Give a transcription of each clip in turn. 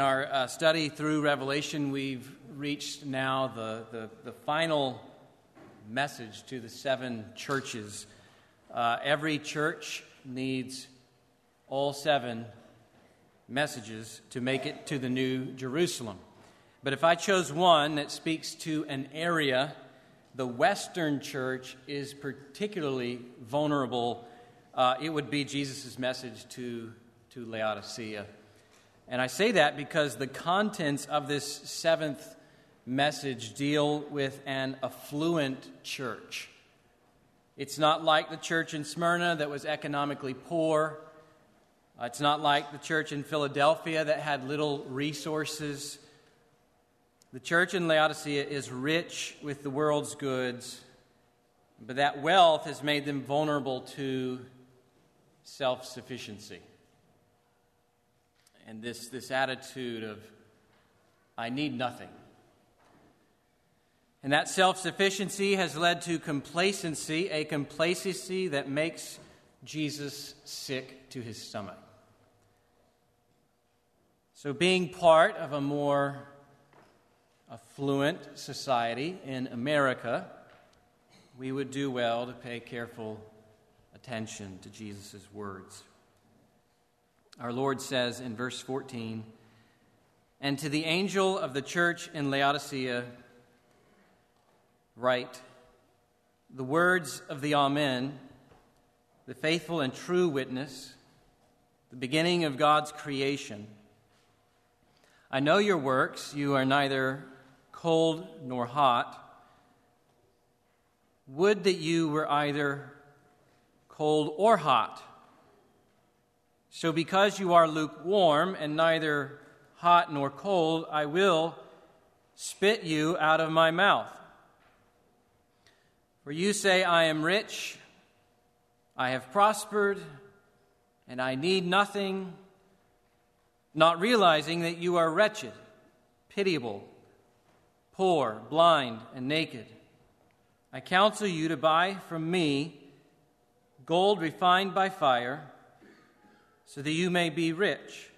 In our uh, study through Revelation, we've reached now the, the, the final message to the seven churches. Uh, every church needs all seven messages to make it to the New Jerusalem. But if I chose one that speaks to an area, the Western church is particularly vulnerable. Uh, it would be Jesus' message to, to Laodicea. And I say that because the contents of this seventh message deal with an affluent church. It's not like the church in Smyrna that was economically poor. Uh, it's not like the church in Philadelphia that had little resources. The church in Laodicea is rich with the world's goods, but that wealth has made them vulnerable to self sufficiency and this, this attitude of, I need nothing. And that self sufficiency has led to complacency, a complacency that makes Jesus sick to his stomach. So, being part of a more affluent society in America, we would do well to pay careful attention to Jesus' words. Our Lord says in verse 14, And to the angel of the church in Laodicea, write the words of the Amen, the faithful and true witness, the beginning of God's creation. I know your works. You are neither cold nor hot. Would that you were either cold or hot. So, because you are lukewarm and neither hot nor cold, I will spit you out of my mouth. For you say, I am rich, I have prospered, and I need nothing, not realizing that you are wretched, pitiable, poor, blind, and naked. I counsel you to buy from me gold refined by fire so that you may be rich,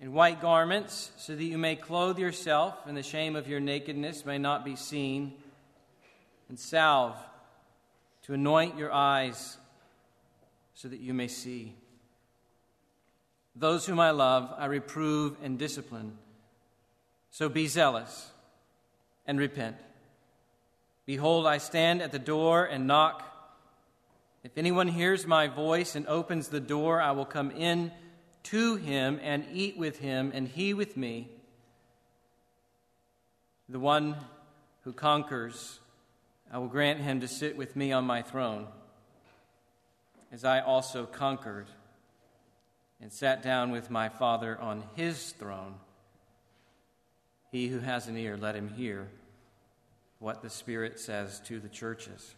in white garments, so that you may clothe yourself, and the shame of your nakedness may not be seen, and salve to anoint your eyes, so that you may see. Those whom I love, I reprove and discipline. So be zealous and repent. Behold, I stand at the door and knock. If anyone hears my voice and opens the door, I will come in to him and eat with him, and he with me. The one who conquers, I will grant him to sit with me on my throne, as I also conquered and sat down with my Father on his throne. He who has an ear, let him hear what the Spirit says to the churches.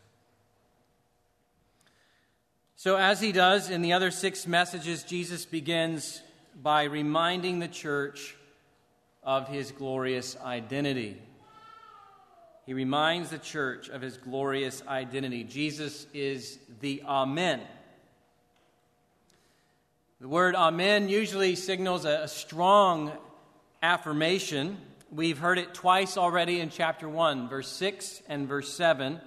So, as he does in the other six messages, Jesus begins by reminding the church of his glorious identity. He reminds the church of his glorious identity. Jesus is the Amen. The word Amen usually signals a, strong affirmation. We've heard it twice already in chapter 1, verse 6 and verse 7.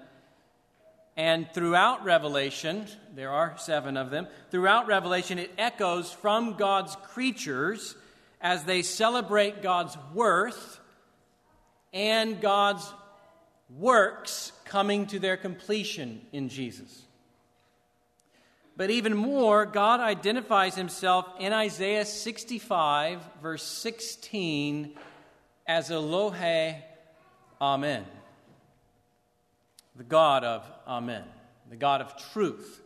And throughout Revelation, there are seven of them, throughout Revelation, it echoes from God's creatures as they celebrate God's worth and God's works coming to their completion in Jesus. But even more, God identifies himself in Isaiah 65, verse 16, as Elohe Amen the God of Amen, the God of truth.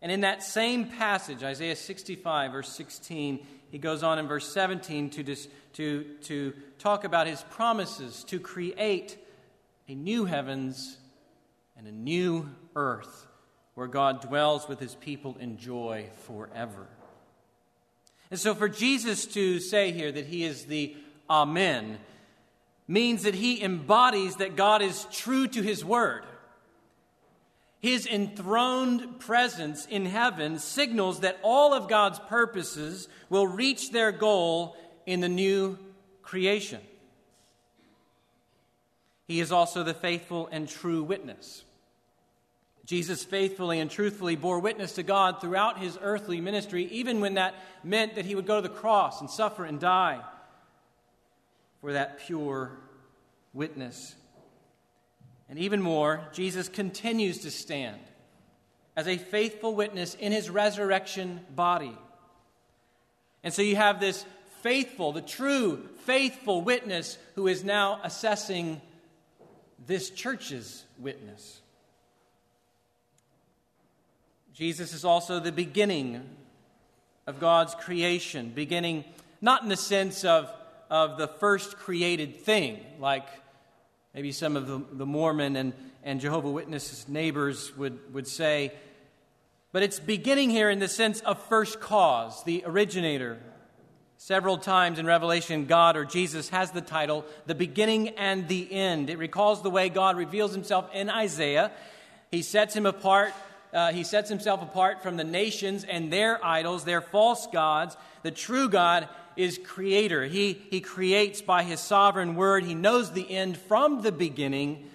And in that same passage, Isaiah 65, verse 16, he goes on in verse 17 to, dis, to, to talk about his promises to create a new heavens and a new earth where God dwells with his people in joy forever. And so, for Jesus to say here that he is the Amen, means that he embodies that God is true to his word. His enthroned presence in heaven signals that all of God's purposes will reach their goal in the new creation. He is also the faithful and true witness. Jesus faithfully and truthfully bore witness to God throughout his earthly ministry, even when that meant that he would go to the cross and suffer and die for that pure witness. And even more, Jesus continues to stand as a faithful witness in his resurrection body. And so you have this faithful, the true faithful witness who is now assessing this church's witness. Jesus is also the beginning of God's creation, beginning not in the sense of, of the first created thing, like Maybe some of the, the Mormon and, and Jehovah Witnesses neighbors would, would say. But it's beginning here in the sense of first cause, the originator. Several times in Revelation, God or Jesus has the title, the beginning and the end. It recalls the way God reveals himself in Isaiah. He sets him apart. Uh, he sets himself apart from the nations and their idols, their false gods. The true God is creator. He, he creates by his sovereign word. He knows the end from the beginning.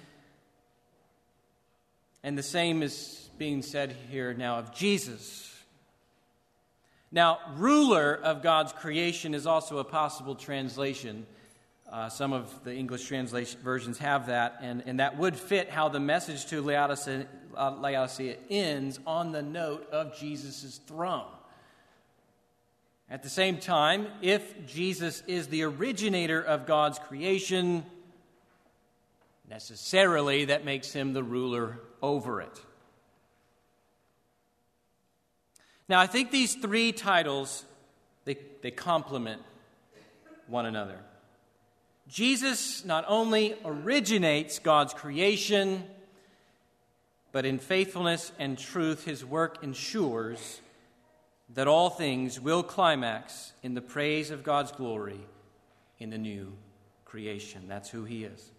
And the same is being said here now of Jesus. Now, ruler of God's creation is also a possible translation. Uh, some of the English translation versions have that, and, and that would fit how the message to Laodicea, uh, Laodicea ends on the note of Jesus' throne. At the same time, if Jesus is the originator of God's creation, necessarily that makes him the ruler over it. Now, I think these three titles they, they complement one another. Jesus not only originates God's creation, but in faithfulness and truth, his work ensures that all things will climax in the praise of God's glory in the new creation. That's who He is.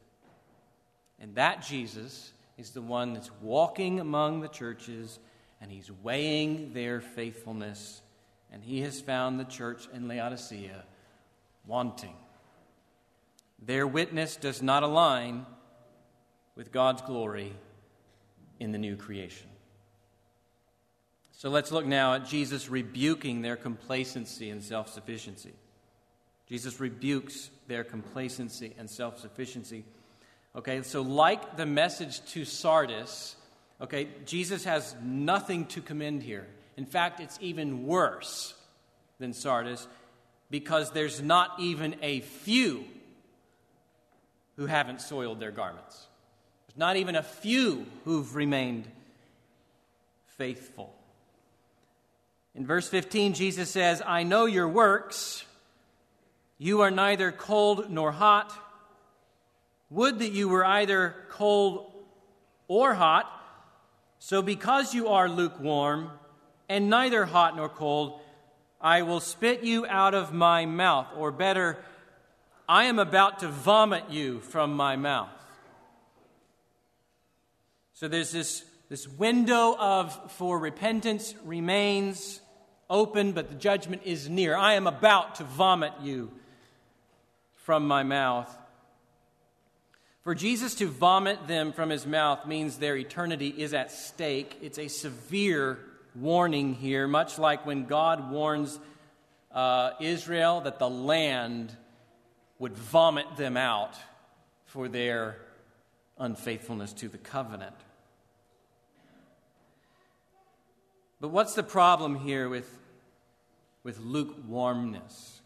And that Jesus is the one that's walking among the churches and He's weighing their faithfulness. And He has found the church in Laodicea wanting. Their witness does not align with God's glory in the new creation. So let's look now at Jesus rebuking their complacency and self sufficiency. Jesus rebukes their complacency and self sufficiency. Okay, so like the message to Sardis, okay, Jesus has nothing to commend here. In fact, it's even worse than Sardis because there's not even a few who haven't soiled their garments. There's not even a few who've remained faithful. In verse 15, Jesus says, I know your works. You are neither cold nor hot. Would that you were either cold or hot. So, because you are lukewarm and neither hot nor cold, I will spit you out of my mouth. Or better, I am about to vomit you from my mouth. So, there's this, this window of for repentance remains open, but the judgment is near. I am about to vomit you from my mouth. For Jesus to vomit them from his mouth means their eternity is at stake. It's a severe warning here, much like when God warns uh, Israel that the land would vomit them out for their unfaithfulness to the covenant. But what's the problem here with with lukewarmness.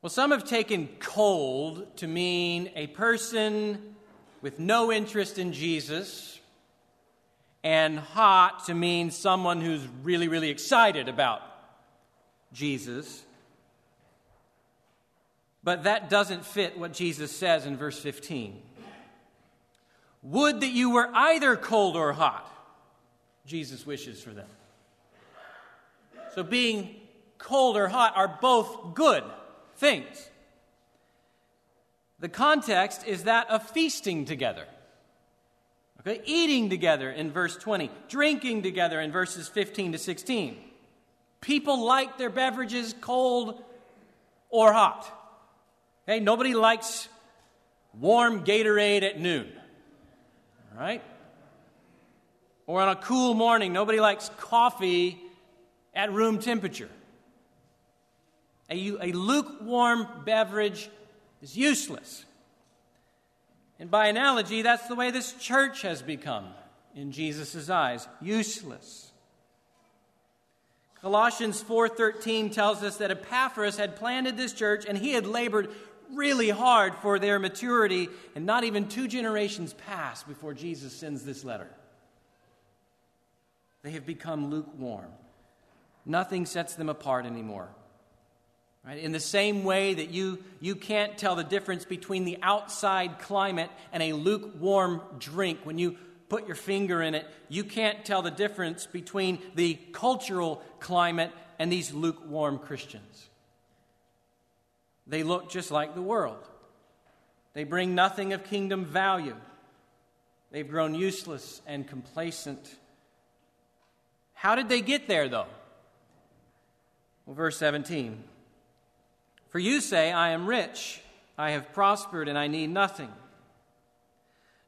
Well, some have taken cold to mean a person with no interest in Jesus, and hot to mean someone who's really, really excited about Jesus. But that doesn't fit what Jesus says in verse 15. Would that you were either cold or hot, Jesus wishes for them. So being cold or hot are both good things. The context is that of feasting together. Okay, eating together in verse 20, drinking together in verses 15 to 16. People like their beverages cold or hot. Okay, nobody likes warm Gatorade at noon. All right? Or on a cool morning, nobody likes coffee at room temperature. A, a lukewarm beverage is useless. And by analogy, that's the way this church has become, in Jesus' eyes, useless. Colossians 4:13 tells us that Epaphras had planted this church and he had labored really hard for their maturity and not even two generations passed before Jesus sends this letter. They have become lukewarm. Nothing sets them apart anymore. Right? In the same way that you, you can't tell the difference between the outside climate and a lukewarm drink, when you put your finger in it, you can't tell the difference between the cultural climate and these lukewarm Christians. They look just like the world. They bring nothing of kingdom value. They've grown useless and complacent. How did they get there, though? Well, verse 17. For you say, I am rich, I have prospered, and I need nothing.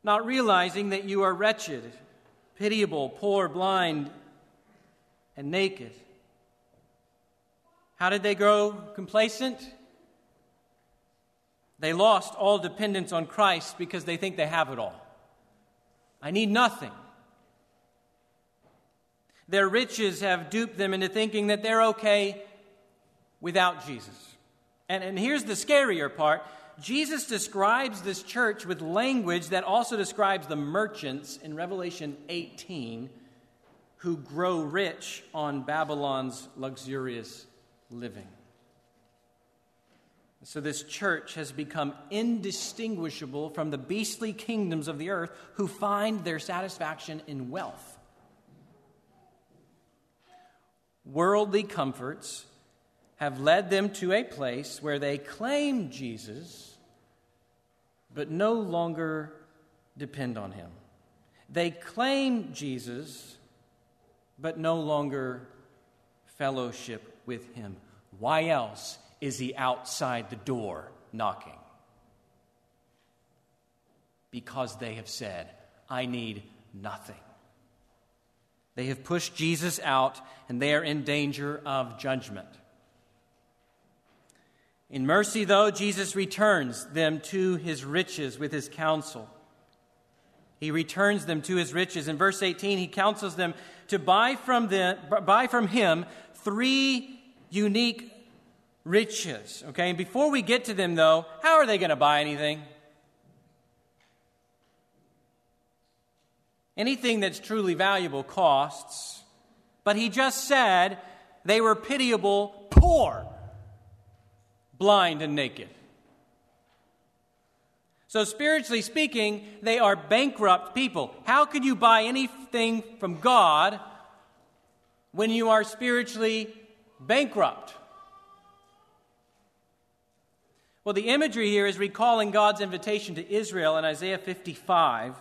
Not realizing that you are wretched, pitiable, poor, blind, and naked. How did they grow complacent? They lost all dependence on Christ because they think they have it all. I need nothing. Their riches have duped them into thinking that they're okay without Jesus. And, and here's the scarier part Jesus describes this church with language that also describes the merchants in Revelation 18 who grow rich on Babylon's luxurious living. So, this church has become indistinguishable from the beastly kingdoms of the earth who find their satisfaction in wealth. Worldly comforts have led them to a place where they claim Jesus, but no longer depend on him. They claim Jesus, but no longer fellowship with him. Why else is he outside the door knocking? Because they have said, I need nothing. They have pushed Jesus out and they are in danger of judgment. In mercy, though, Jesus returns them to his riches with his counsel. He returns them to his riches. In verse 18, he counsels them to buy from, them, buy from him three unique riches. Okay, and before we get to them, though, how are they going to buy anything? Anything that's truly valuable costs. But he just said they were pitiable poor blind and naked. So, spiritually speaking, they are bankrupt people. How could you buy anything from God when you are spiritually bankrupt? Well, the imagery here is recalling God's invitation to Israel in Isaiah 55.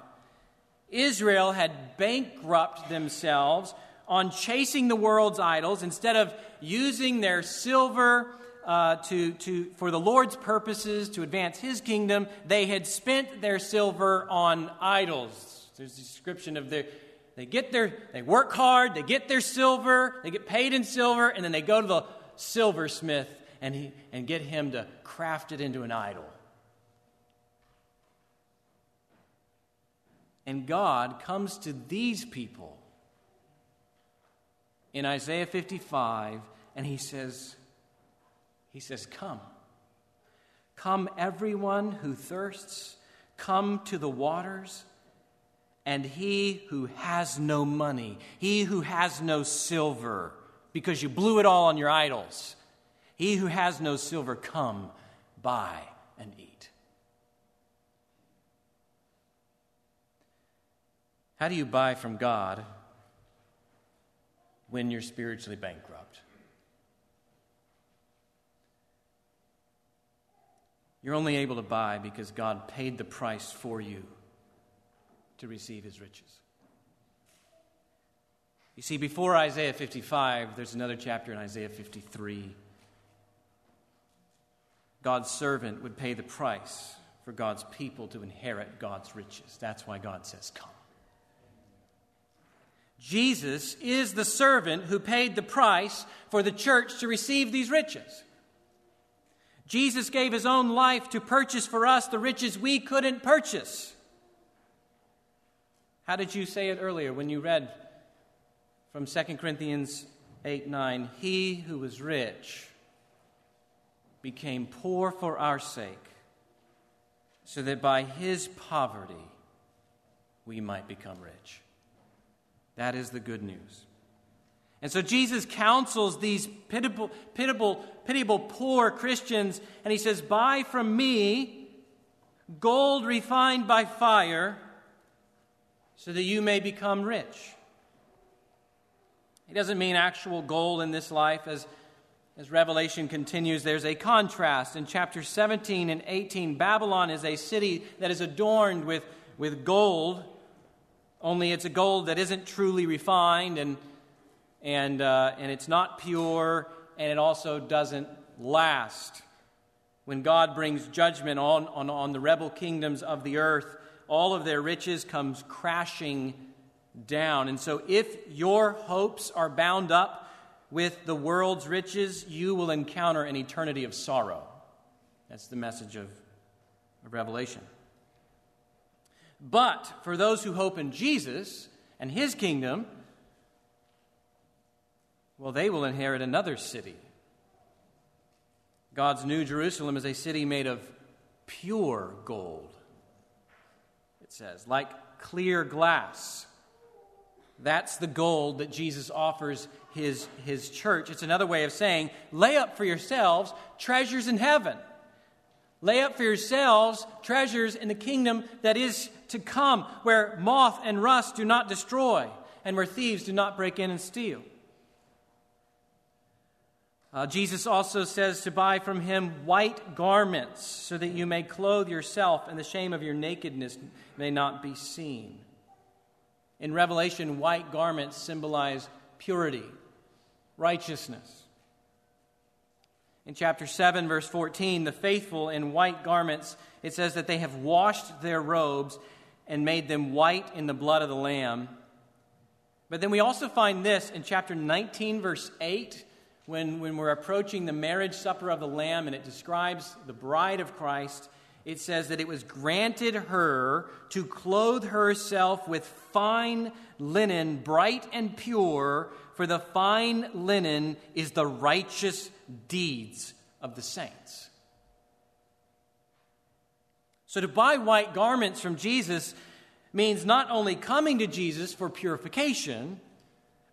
Israel had bankrupt themselves on chasing the world's idols instead of using their silver uh, to, to, for the Lord's purposes, to advance his kingdom, they had spent their silver on idols. There's a description of their, they get their, they work hard, they get their silver, they get paid in silver, and then they go to the silversmith and, he, and get him to craft it into an idol. And God comes to these people in Isaiah 55 and he says, he says, Come. Come, everyone who thirsts, come to the waters. And he who has no money, he who has no silver, because you blew it all on your idols, he who has no silver, come, buy and eat. How do you buy from God when you're spiritually bankrupt? You're only able to buy because God paid the price for you. to receive his riches. You see, before Isaiah 55, there's another chapter in Isaiah 53. God's servant would pay the price for God's people to inherit God's riches. That's why God says, Come. Jesus is the servant who paid the price for the church to receive these riches. Jesus gave his own life to purchase for us the riches we couldn't purchase. How did you say it earlier when you read from 2 Corinthians 8 9? He who was rich became poor for our sake, so that by his poverty we might become rich. That is the good news. And so Jesus counsels these pitiable, pitiable, pitiable poor Christians, and he says, Buy from me gold refined by fire, so that you may become rich. He doesn't mean actual gold in this life. As, as Revelation continues, there's a contrast. In chapter 17 and 18, Babylon is a city that is adorned with, with gold, only it's a gold that isn't truly refined and and, uh, and it's not pure, and it also doesn't last. When God brings judgment on, on, on the rebel kingdoms of the earth, all of their riches comes crashing down. And so, if your hopes are bound up with the world's riches, you will encounter an eternity of sorrow. That's the message of, of Revelation. But for those who hope in Jesus and his kingdom, well, they will inherit another city. God's new Jerusalem is a city made of pure gold, it says, like clear glass. That's the gold that Jesus offers his, his church. It's another way of saying, lay up for yourselves treasures in heaven. Lay up for yourselves treasures in the kingdom that is to come, where moth and rust do not destroy, and where thieves do not break in and steal. Uh, Jesus also says to buy from him white garments so that you may clothe yourself and the shame of your nakedness may not be seen. In Revelation, white garments symbolize purity, righteousness. In chapter 7, verse 14, the faithful in white garments, it says that they have washed their robes and made them white in the blood of the Lamb. But then we also find this in chapter 19, verse 8 when, when we're approaching the marriage supper of the Lamb and it describes the bride of Christ, it says that it was granted her to clothe herself with fine linen, bright and pure, for the fine linen is the righteous deeds of the saints. So to buy white garments from Jesus means not only coming to Jesus for purification,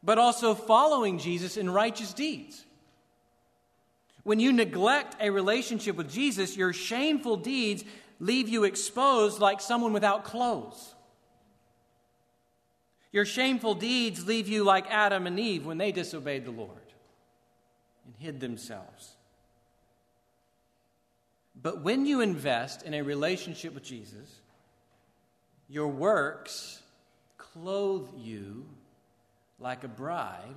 but also following Jesus in righteous deeds. When you neglect a relationship with Jesus, your shameful deeds leave you exposed like someone without clothes. Your shameful deeds leave you like Adam and Eve when they disobeyed the Lord and hid themselves. But when you invest in a relationship with Jesus, your works clothe you like a bride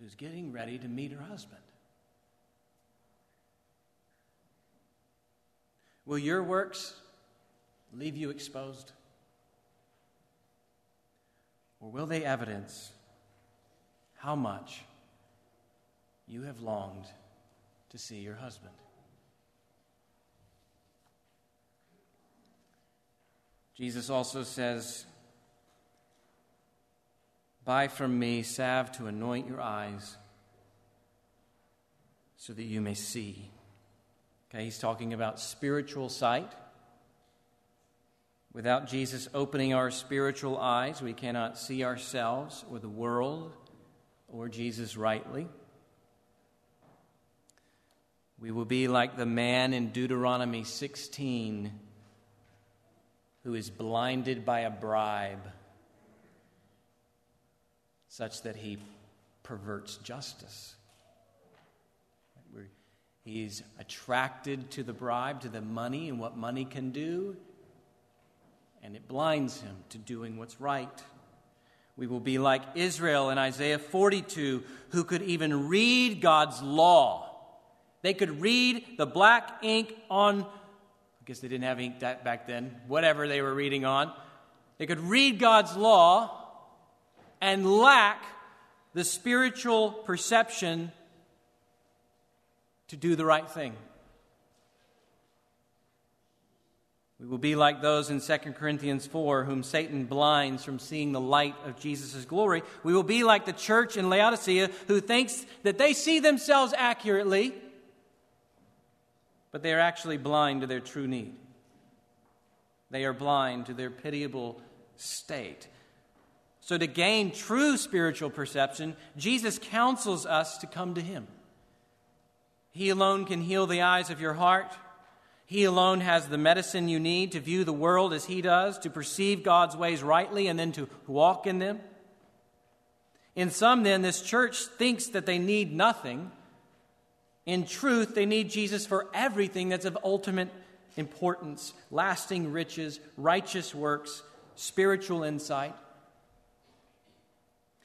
who's getting ready to meet her husband. Will your works leave you exposed? Or will they evidence how much you have longed to see your husband? Jesus also says, Buy from me salve to anoint your eyes so that you may see. Okay, he's talking about spiritual sight. Without Jesus opening our spiritual eyes, we cannot see ourselves or the world or Jesus rightly. We will be like the man in Deuteronomy 16 who is blinded by a bribe such that he perverts justice. He's attracted to the bribe, to the money, and what money can do. and it blinds him to doing what's right. We will be like Israel in Isaiah 42, who could even read God's law. They could read the black ink on, I guess they didn't have ink back then, whatever they were reading on. They could read God's law and lack the spiritual perception to do the right thing. We will be like those in 2 Corinthians 4 whom Satan blinds from seeing the light of Jesus' glory. We will be like the church in Laodicea who thinks that they see themselves accurately, but they are actually blind to their true need. They are blind to their pitiable state. So, to gain true spiritual perception, Jesus counsels us to come to Him. He alone can heal the eyes of your heart. He alone has the medicine you need to view the world as He does, to perceive God's ways rightly, and then to walk in them. In sum, then, this church thinks that they need nothing. In truth, they need Jesus for everything that's of ultimate importance lasting riches, righteous works, spiritual insight.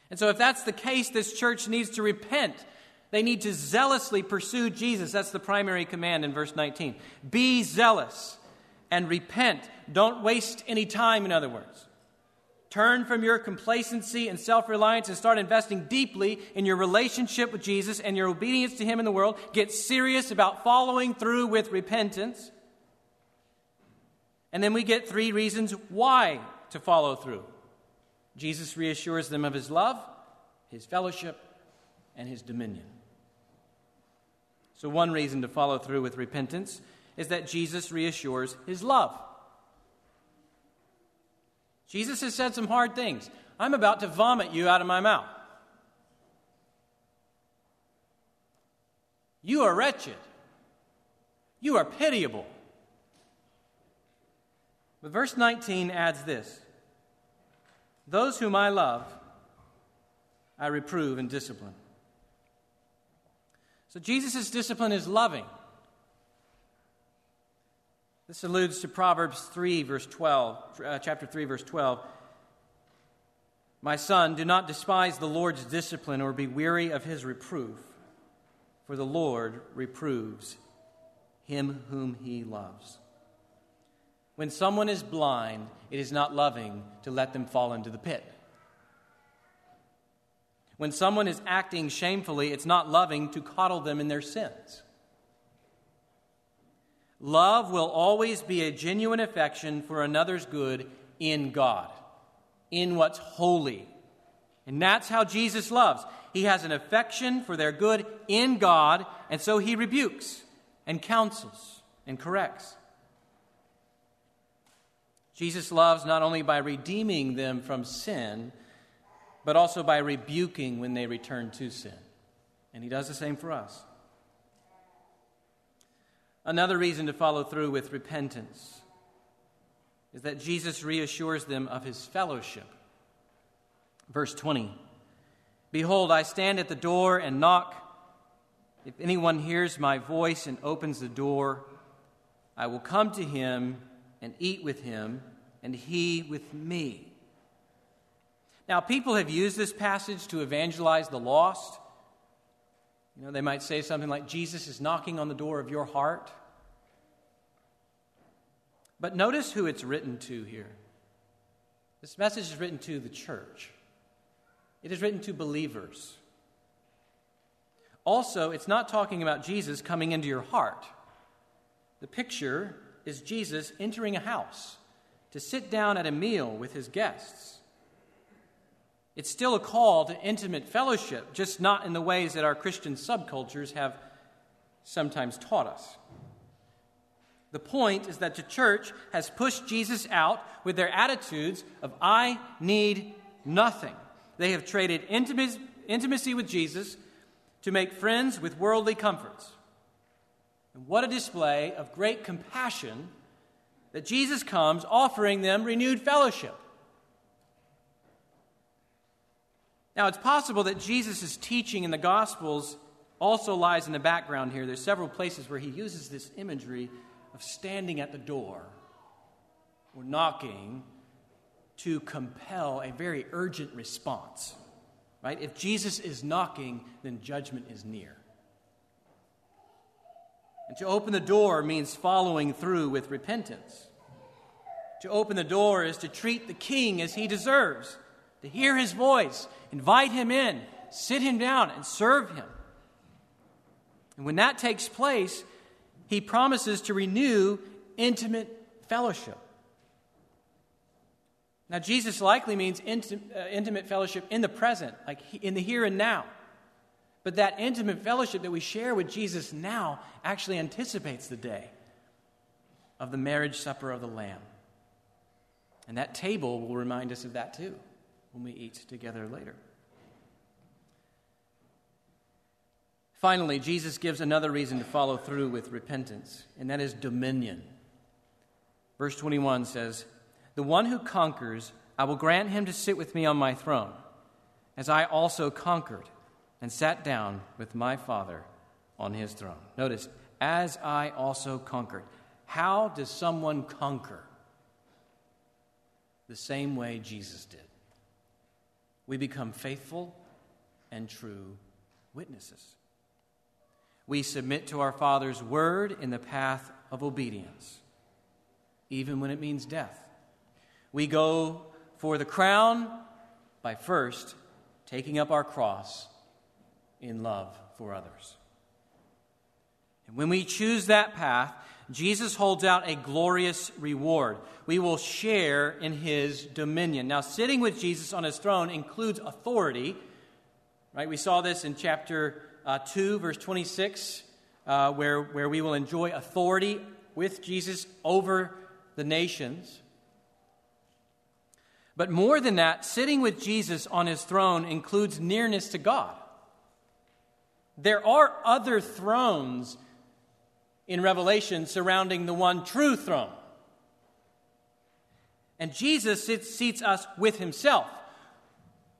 And so, if that's the case, this church needs to repent they need to zealously pursue Jesus. That's the primary command in verse 19. Be zealous and repent. Don't waste any time, in other words. Turn from your complacency and self reliance and start investing deeply in your relationship with Jesus and your obedience to Him in the world. Get serious about following through with repentance. And then we get three reasons why to follow through. Jesus reassures them of His love, His fellowship, and His dominion. So, one reason to follow through with repentance is that Jesus reassures his love. Jesus has said some hard things. I'm about to vomit you out of my mouth. You are wretched. You are pitiable. But verse 19 adds this Those whom I love, I reprove and discipline. So Jesus' discipline is loving. This alludes to Proverbs 3, verse 12, uh, chapter 3, verse 12. My son, do not despise the Lord's discipline or be weary of his reproof, for the Lord reproves him whom he loves. When someone is blind, it is not loving to let them fall into the pit. When someone is acting shamefully, it's not loving to coddle them in their sins. Love will always be a genuine affection for another's good in God, in what's holy. And that's how Jesus loves. He has an affection for their good in God, and so he rebukes and counsels and corrects. Jesus loves not only by redeeming them from sin, but also by rebuking when they return to sin. And he does the same for us. Another reason to follow through with repentance is that Jesus reassures them of his fellowship. Verse 20 Behold, I stand at the door and knock. If anyone hears my voice and opens the door, I will come to him and eat with him, and he with me. Now, people have used this passage to evangelize the lost. You know, they might say something like, Jesus is knocking on the door of your heart. But notice who it's written to here. This message is written to the church, it is written to believers. Also, it's not talking about Jesus coming into your heart. The picture is Jesus entering a house to sit down at a meal with his guests. It's still a call to intimate fellowship, just not in the ways that our Christian subcultures have sometimes taught us. The point is that the church has pushed Jesus out with their attitudes of, I need nothing. They have traded intimacy with Jesus to make friends with worldly comforts. And what a display of great compassion that Jesus comes offering them renewed fellowship. Now, it's possible that Jesus' teaching in the Gospels also lies in the background here. There's several places where he uses this imagery of standing at the door. or knocking to compel a very urgent response. Right? If Jesus is knocking, then judgment is near. And to open the door means following through with repentance. To open the door is to treat the king as he deserves, to hear his voice, invite him in, sit him down, and serve him. And when that takes place, he promises to renew intimate fellowship. Now, Jesus likely means uh, intimate fellowship in the present, like in the here and now. But that intimate fellowship that we share with Jesus now actually anticipates the day of the marriage supper of the Lamb. And that table will remind us of that too when we eat together later. Finally, Jesus gives another reason to follow through with repentance, and that is dominion. Verse 21 says, The one who conquers, I will grant him to sit with me on my throne, as I also conquered and sat down with my Father on his throne. Notice, as I also conquered. How does someone conquer? The same way Jesus did. We become faithful and true witnesses. We submit to our Father's word in the path of obedience, even when it means death. We go for the crown by first taking up our cross in love for others. And when we choose that path, Jesus holds out a glorious reward. We will share in his dominion. Now, sitting with Jesus on his throne includes authority. Right? We saw this in chapter uh, 2, verse 26, uh, where, where we will enjoy authority with Jesus over the nations. But more than that, sitting with Jesus on his throne includes nearness to God. There are other thrones in Revelation surrounding the one true throne. And Jesus sits, seats us with himself,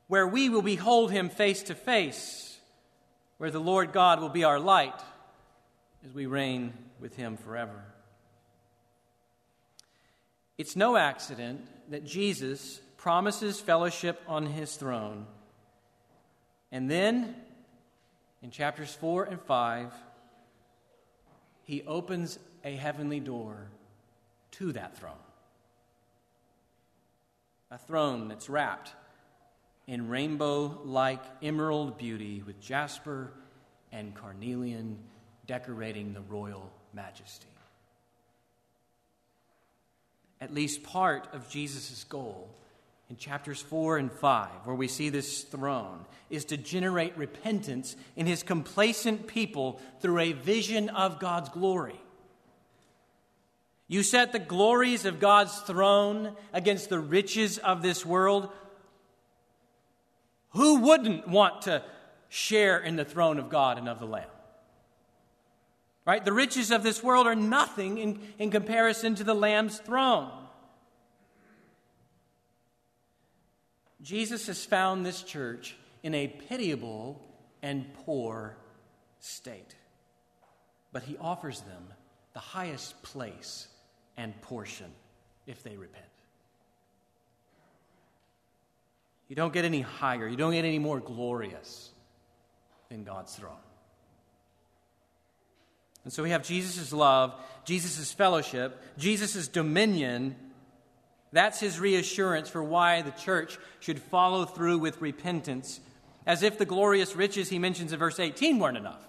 where we will behold him face to face, where the Lord God will be our light as we reign with him forever. It's no accident that Jesus promises fellowship on his throne. And then in chapters 4 and 5, he opens a heavenly door to that throne. A throne that's wrapped in rainbow like emerald beauty with jasper and carnelian decorating the royal majesty. At least part of Jesus' goal in chapters 4 and 5, where we see this throne, is to generate repentance in his complacent people through a vision of God's glory. You set the glories of God's throne against the riches of this world. Who wouldn't want to share in the throne of God and of the Lamb? Right? The riches of this world are nothing in, in comparison to the Lamb's throne. Jesus has found this church in a pitiable and poor state. But he offers them the highest place and portion if they repent. You don't get any higher, you don't get any more glorious than God's throne. And so we have Jesus' love, Jesus' fellowship, Jesus' dominion that's his reassurance for why the church should follow through with repentance, as if the glorious riches he mentions in verse 18 weren't enough.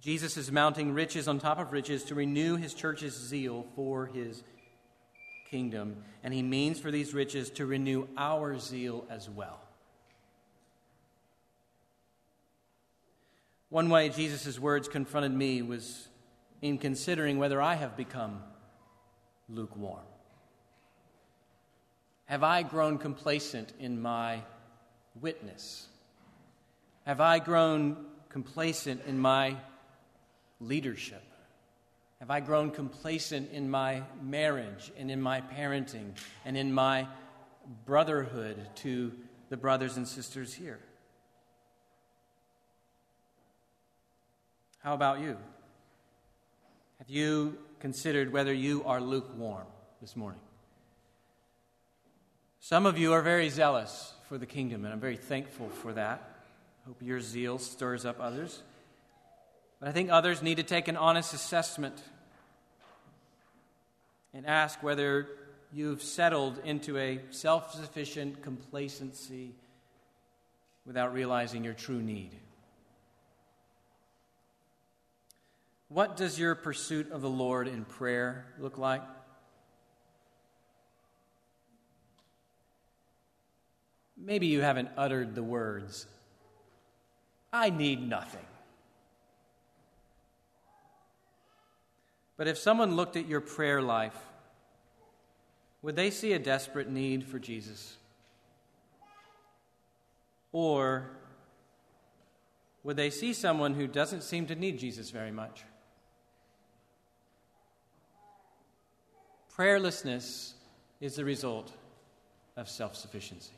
Jesus is mounting riches on top of riches to renew his church's zeal for his kingdom, and he means for these riches to renew our zeal as well. One way Jesus' words confronted me was in considering whether I have become lukewarm? Have I grown complacent in my witness? Have I grown complacent in my leadership? Have I grown complacent in my marriage and in my parenting and in my brotherhood to the brothers and sisters here? How about you? Have you considered whether you are lukewarm this morning. Some of you are very zealous for the kingdom, and I'm very thankful for that. Hope your zeal stirs up others. But I think others need to take an honest assessment and ask whether you've settled into a self sufficient complacency without realizing your true need. What does your pursuit of the Lord in prayer look like? Maybe you haven't uttered the words, I need nothing. But if someone looked at your prayer life, would they see a desperate need for Jesus? Or would they see someone who doesn't seem to need Jesus very much? Prayerlessness is the result of self sufficiency.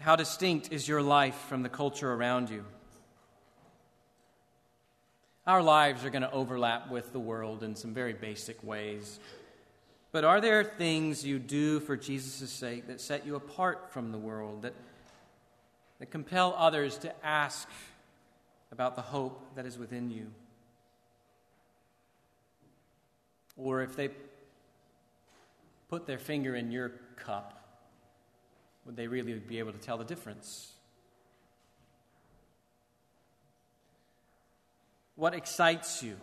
How distinct is your life from the culture around you? Our lives are going to overlap with the world in some very basic ways. But are there things you do for Jesus' sake that set you apart from the world, that, that compel others to ask about the hope that is within you? Or if they put their finger in your cup, would they really be able to tell the difference? What excites you?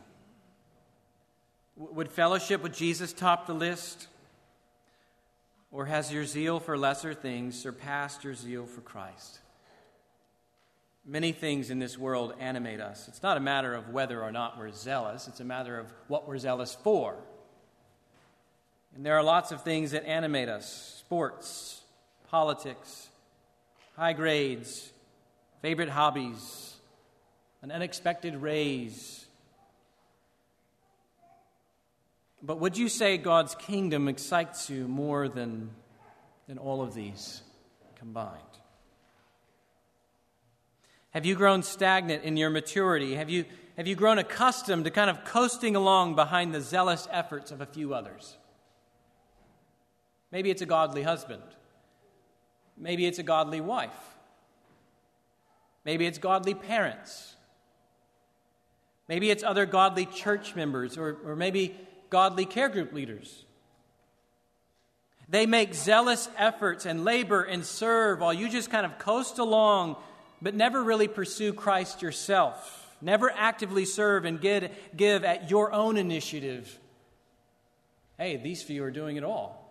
Would fellowship with Jesus top the list? Or has your zeal for lesser things surpassed your zeal for Christ? Many things in this world animate us. It's not a matter of whether or not we're zealous, it's a matter of what we're zealous for. And there are lots of things that animate us sports, politics, high grades, favorite hobbies, an unexpected raise. But would you say God's kingdom excites you more than, than all of these combined? Have you grown stagnant in your maturity? Have you, have you grown accustomed to kind of coasting along behind the zealous efforts of a few others? Maybe it's a godly husband. Maybe it's a godly wife. Maybe it's godly parents. Maybe it's other godly church members or, or maybe godly care group leaders. They make zealous efforts and labor and serve while you just kind of coast along, but never really pursue Christ yourself. Never actively serve and give, give at your own initiative. Hey, these few are doing it all.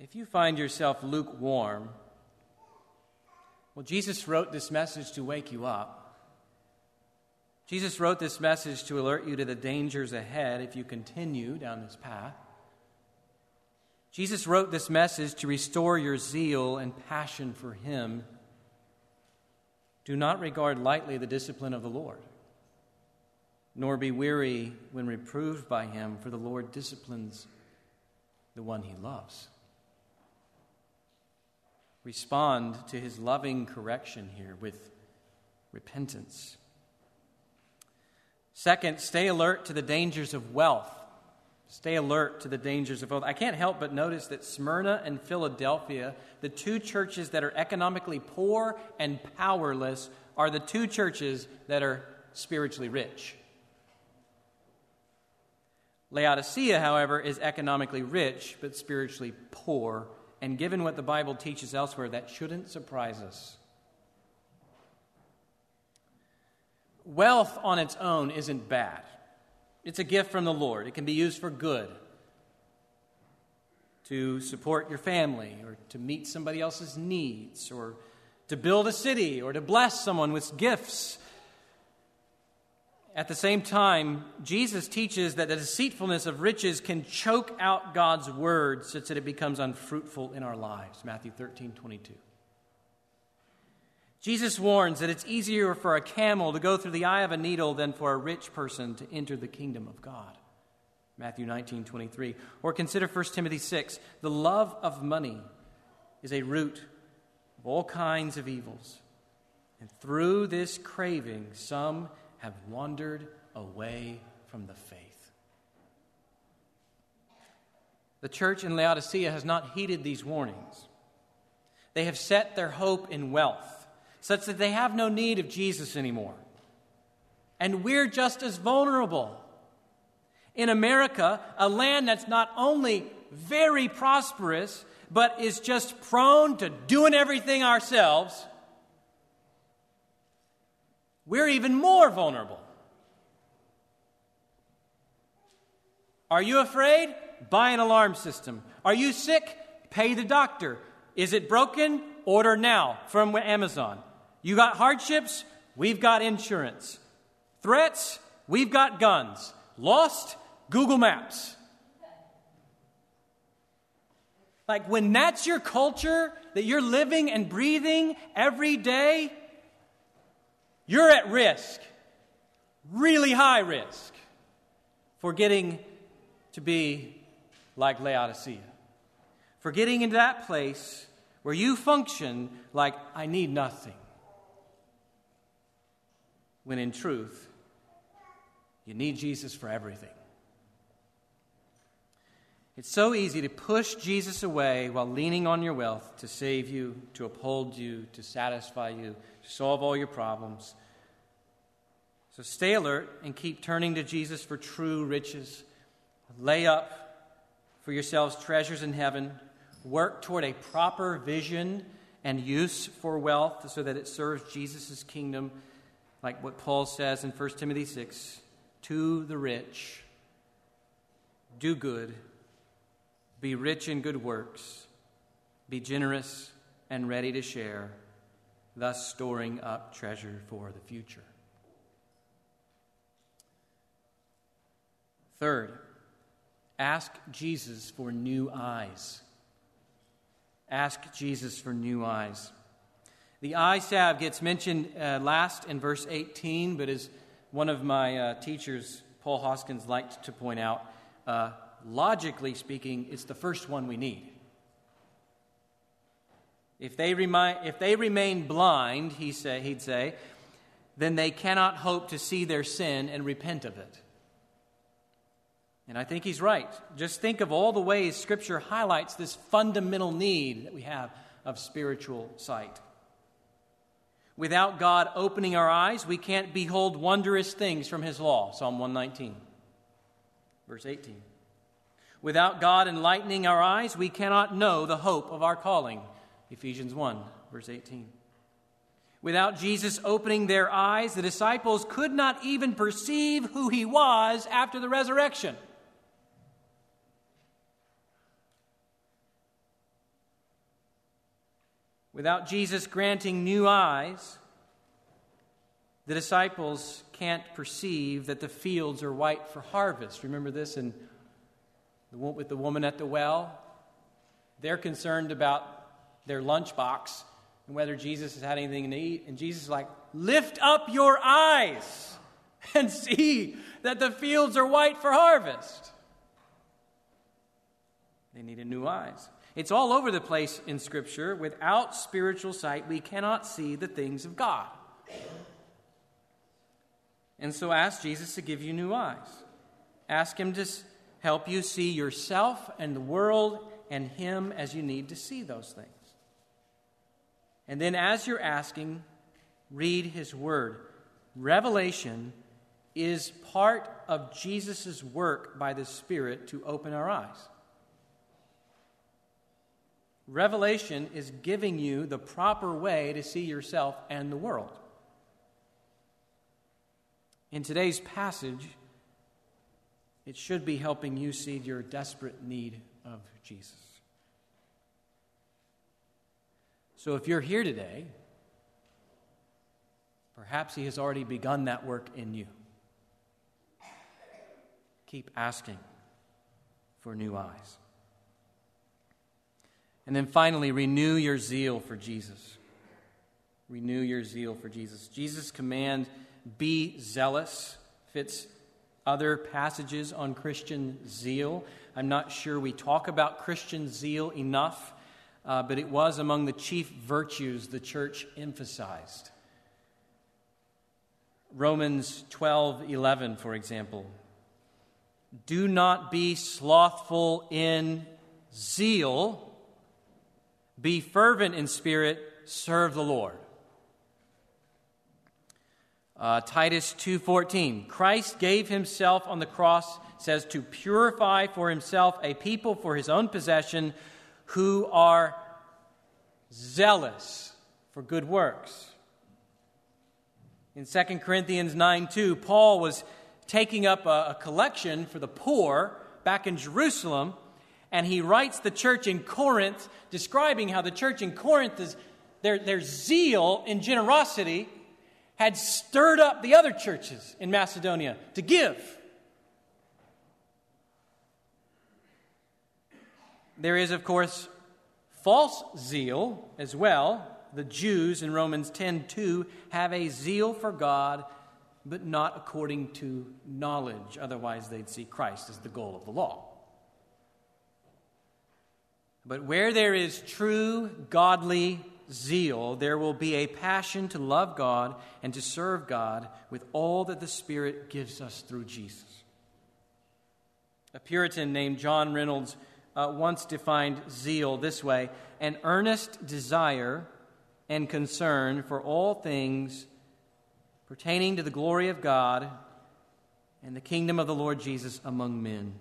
If you find yourself lukewarm, well, Jesus wrote this message to wake you up. Jesus wrote this message to alert you to the dangers ahead if you continue down this path. Jesus wrote this message to restore your zeal and passion for Him. Do not regard lightly the discipline of the Lord, nor be weary when reproved by Him, for the Lord disciplines the one He loves respond to his loving correction here with repentance. Second, stay alert to the dangers of wealth. Stay alert to the dangers of wealth. I can't help but notice that Smyrna and Philadelphia, the two churches that are economically poor and powerless, are the two churches that are spiritually rich. Laodicea, however, is economically rich but spiritually poor and given what the Bible teaches elsewhere, that shouldn't surprise us. Wealth on its own isn't bad. It's a gift from the Lord. It can be used for good to support your family or to meet somebody else's needs or to build a city or to bless someone with gifts at the same time, Jesus teaches that the deceitfulness of riches can choke out God's word such that it becomes unfruitful in our lives. Matthew 13, 22. Jesus warns that it's easier for a camel to go through the eye of a needle than for a rich person to enter the kingdom of God. Matthew 19, 23. Or consider 1 Timothy 6. The love of money is a root of all kinds of evils. And through this craving, some have wandered away from the faith. The church in Laodicea has not heeded these warnings. They have set their hope in wealth, such that they have no need of Jesus anymore. And we're just as vulnerable. In America, a land that's not only very prosperous, but is just prone to doing everything ourselves, we're even more vulnerable. Are you afraid? Buy an alarm system. Are you sick? Pay the doctor. Is it broken? Order now from Amazon. You got hardships? We've got insurance. Threats? We've got guns. Lost? Google Maps. Like when that's your culture that you're living and breathing every day, you're at risk, really high risk, for getting to be like Laodicea. For getting into that place where you function like, I need nothing. When in truth, you need Jesus for everything. It's so easy to push Jesus away while leaning on your wealth to save you, to uphold you, to satisfy you, to solve all your problems. So stay alert and keep turning to Jesus for true riches. Lay up for yourselves treasures in heaven. Work toward a proper vision and use for wealth so that it serves Jesus' kingdom, like what Paul says in 1 Timothy 6 to the rich. Do good, be rich in good works, be generous and ready to share, thus storing up treasure for the future. Third, Ask Jesus for new eyes. Ask Jesus for new eyes. The eye salve gets mentioned uh, last in verse 18, but as one of my uh, teachers, Paul Hoskins, liked to point out, uh, logically speaking, it's the first one we need. If they, if they remain blind, he say, he'd say, then they cannot hope to see their sin and repent of it. And I think he's right. Just think of all the ways Scripture highlights this fundamental need that we have of spiritual sight. Without God opening our eyes, we can't behold wondrous things from His law. Psalm 119, verse 18. Without God enlightening our eyes, we cannot know the hope of our calling. Ephesians 1, verse 18. Without Jesus opening their eyes, the disciples could not even perceive who He was after the resurrection. Without Jesus granting new eyes, the disciples can't perceive that the fields are white for harvest. Remember this in the, with the woman at the well? They're concerned about their lunchbox and whether Jesus has had anything to eat. And Jesus is like, Lift up your eyes and see that the fields are white for harvest. They needed new eyes. It's all over the place in Scripture. Without spiritual sight, we cannot see the things of God. And so ask Jesus to give you new eyes. Ask Him to help you see yourself and the world and Him as you need to see those things. And then, as you're asking, read His Word. Revelation is part of Jesus' work by the Spirit to open our eyes. Revelation is giving you the proper way to see yourself and the world. In today's passage, it should be helping you see your desperate need of Jesus. So if you're here today, perhaps He has already begun that work in you. Keep asking for new eyes. And then finally, renew your zeal for Jesus. Renew your zeal for Jesus. Jesus' command, be zealous, fits other passages on Christian zeal. I'm not sure we talk about Christian zeal enough. uh, but it was among the chief virtues the church emphasized. Romans 12 11, for example. Do not be slothful in zeal, be fervent in spirit, serve the Lord. Uh, Titus 2:14 Christ gave himself on the cross says to purify for himself a people for his own possession who are zealous for good works. In 2 Corinthians 9 2, Paul was taking up a, a collection for the poor back in Jerusalem, and he writes the church in Corinth, describing how the church in Corinth is their, their zeal in generosity had stirred up the other churches in Macedonia to give. There is, of course, false zeal as well. The Jews in Romans 10:2 have a zeal for God, but not according to knowledge. Otherwise, they'd see Christ as the goal of the law. But where there is true godly zeal, there will be a passion to love God and to serve God with all that the Spirit gives us through Jesus. A Puritan named John Reynolds uh, once defined zeal this way an earnest desire and concern for all things pertaining to the glory of God and the kingdom of the Lord Jesus among men.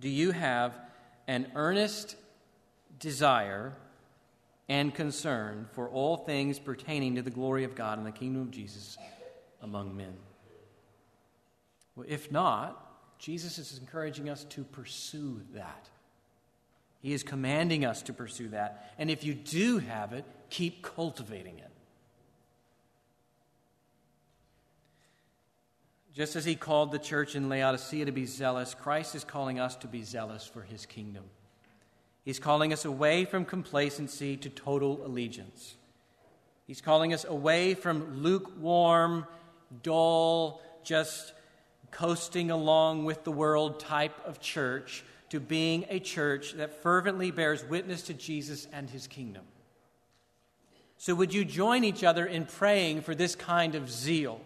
Do you have an earnest desire and concern for all things pertaining to the glory of God and the kingdom of Jesus among men? Well, if not, Jesus is encouraging us to pursue that. He is commanding us to pursue that. And if you do have it, keep cultivating it. Just as he called the church in Laodicea to be zealous, Christ is calling us to be zealous for his kingdom. He's calling us away from complacency to total allegiance. He's calling us away from lukewarm, dull, just coasting along with the world type of church to being a church that fervently bears witness to Jesus and his kingdom. So, would you join each other in praying for this kind of zeal?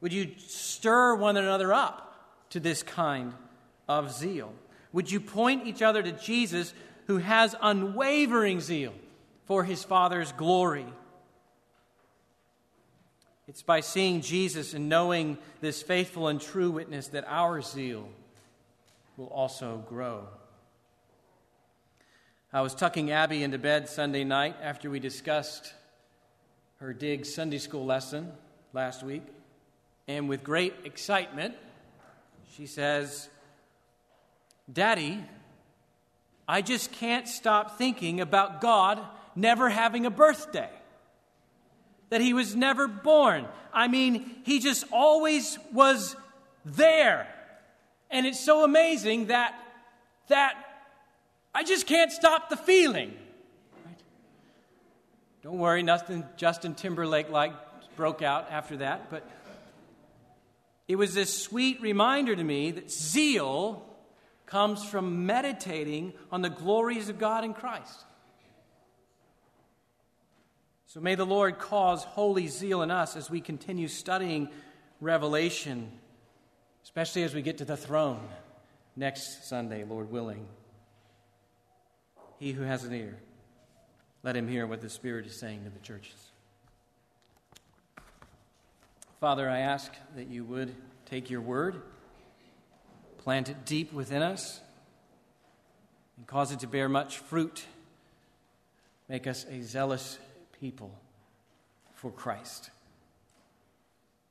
Would you stir one another up to this kind of zeal? Would you point each other to Jesus, who has unwavering zeal for his Father's glory it's by seeing Jesus and knowing this faithful and true witness that our zeal will also grow. I was tucking Abby into bed Sunday night after we discussed her dig Sunday school lesson last week. And with great excitement, she says, Daddy, I just can't stop thinking about God never having a birthday that he was never born. I mean, he just always was there. And it's so amazing that that I just can't stop the feeling. Right? Don't worry, nothing Justin Timberlake like broke out after that, but it was this sweet reminder to me that zeal comes from meditating on the glories of God in Christ. So may the Lord cause holy zeal in us as we continue studying Revelation, especially as we get to the throne next Sunday, Lord willing. He who has an ear, let him hear what the Spirit is saying to the churches. Father, I ask that you would take your word, plant it deep within us, and cause it to bear much fruit. Make us a zealous people for Christ.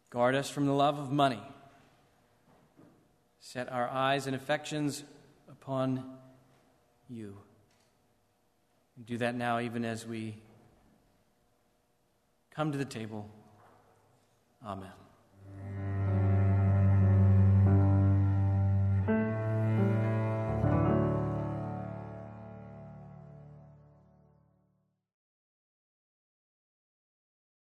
Guard us from the love of money. Set our eyes and affections upon you. Do that now, even as we come to the table. Amen.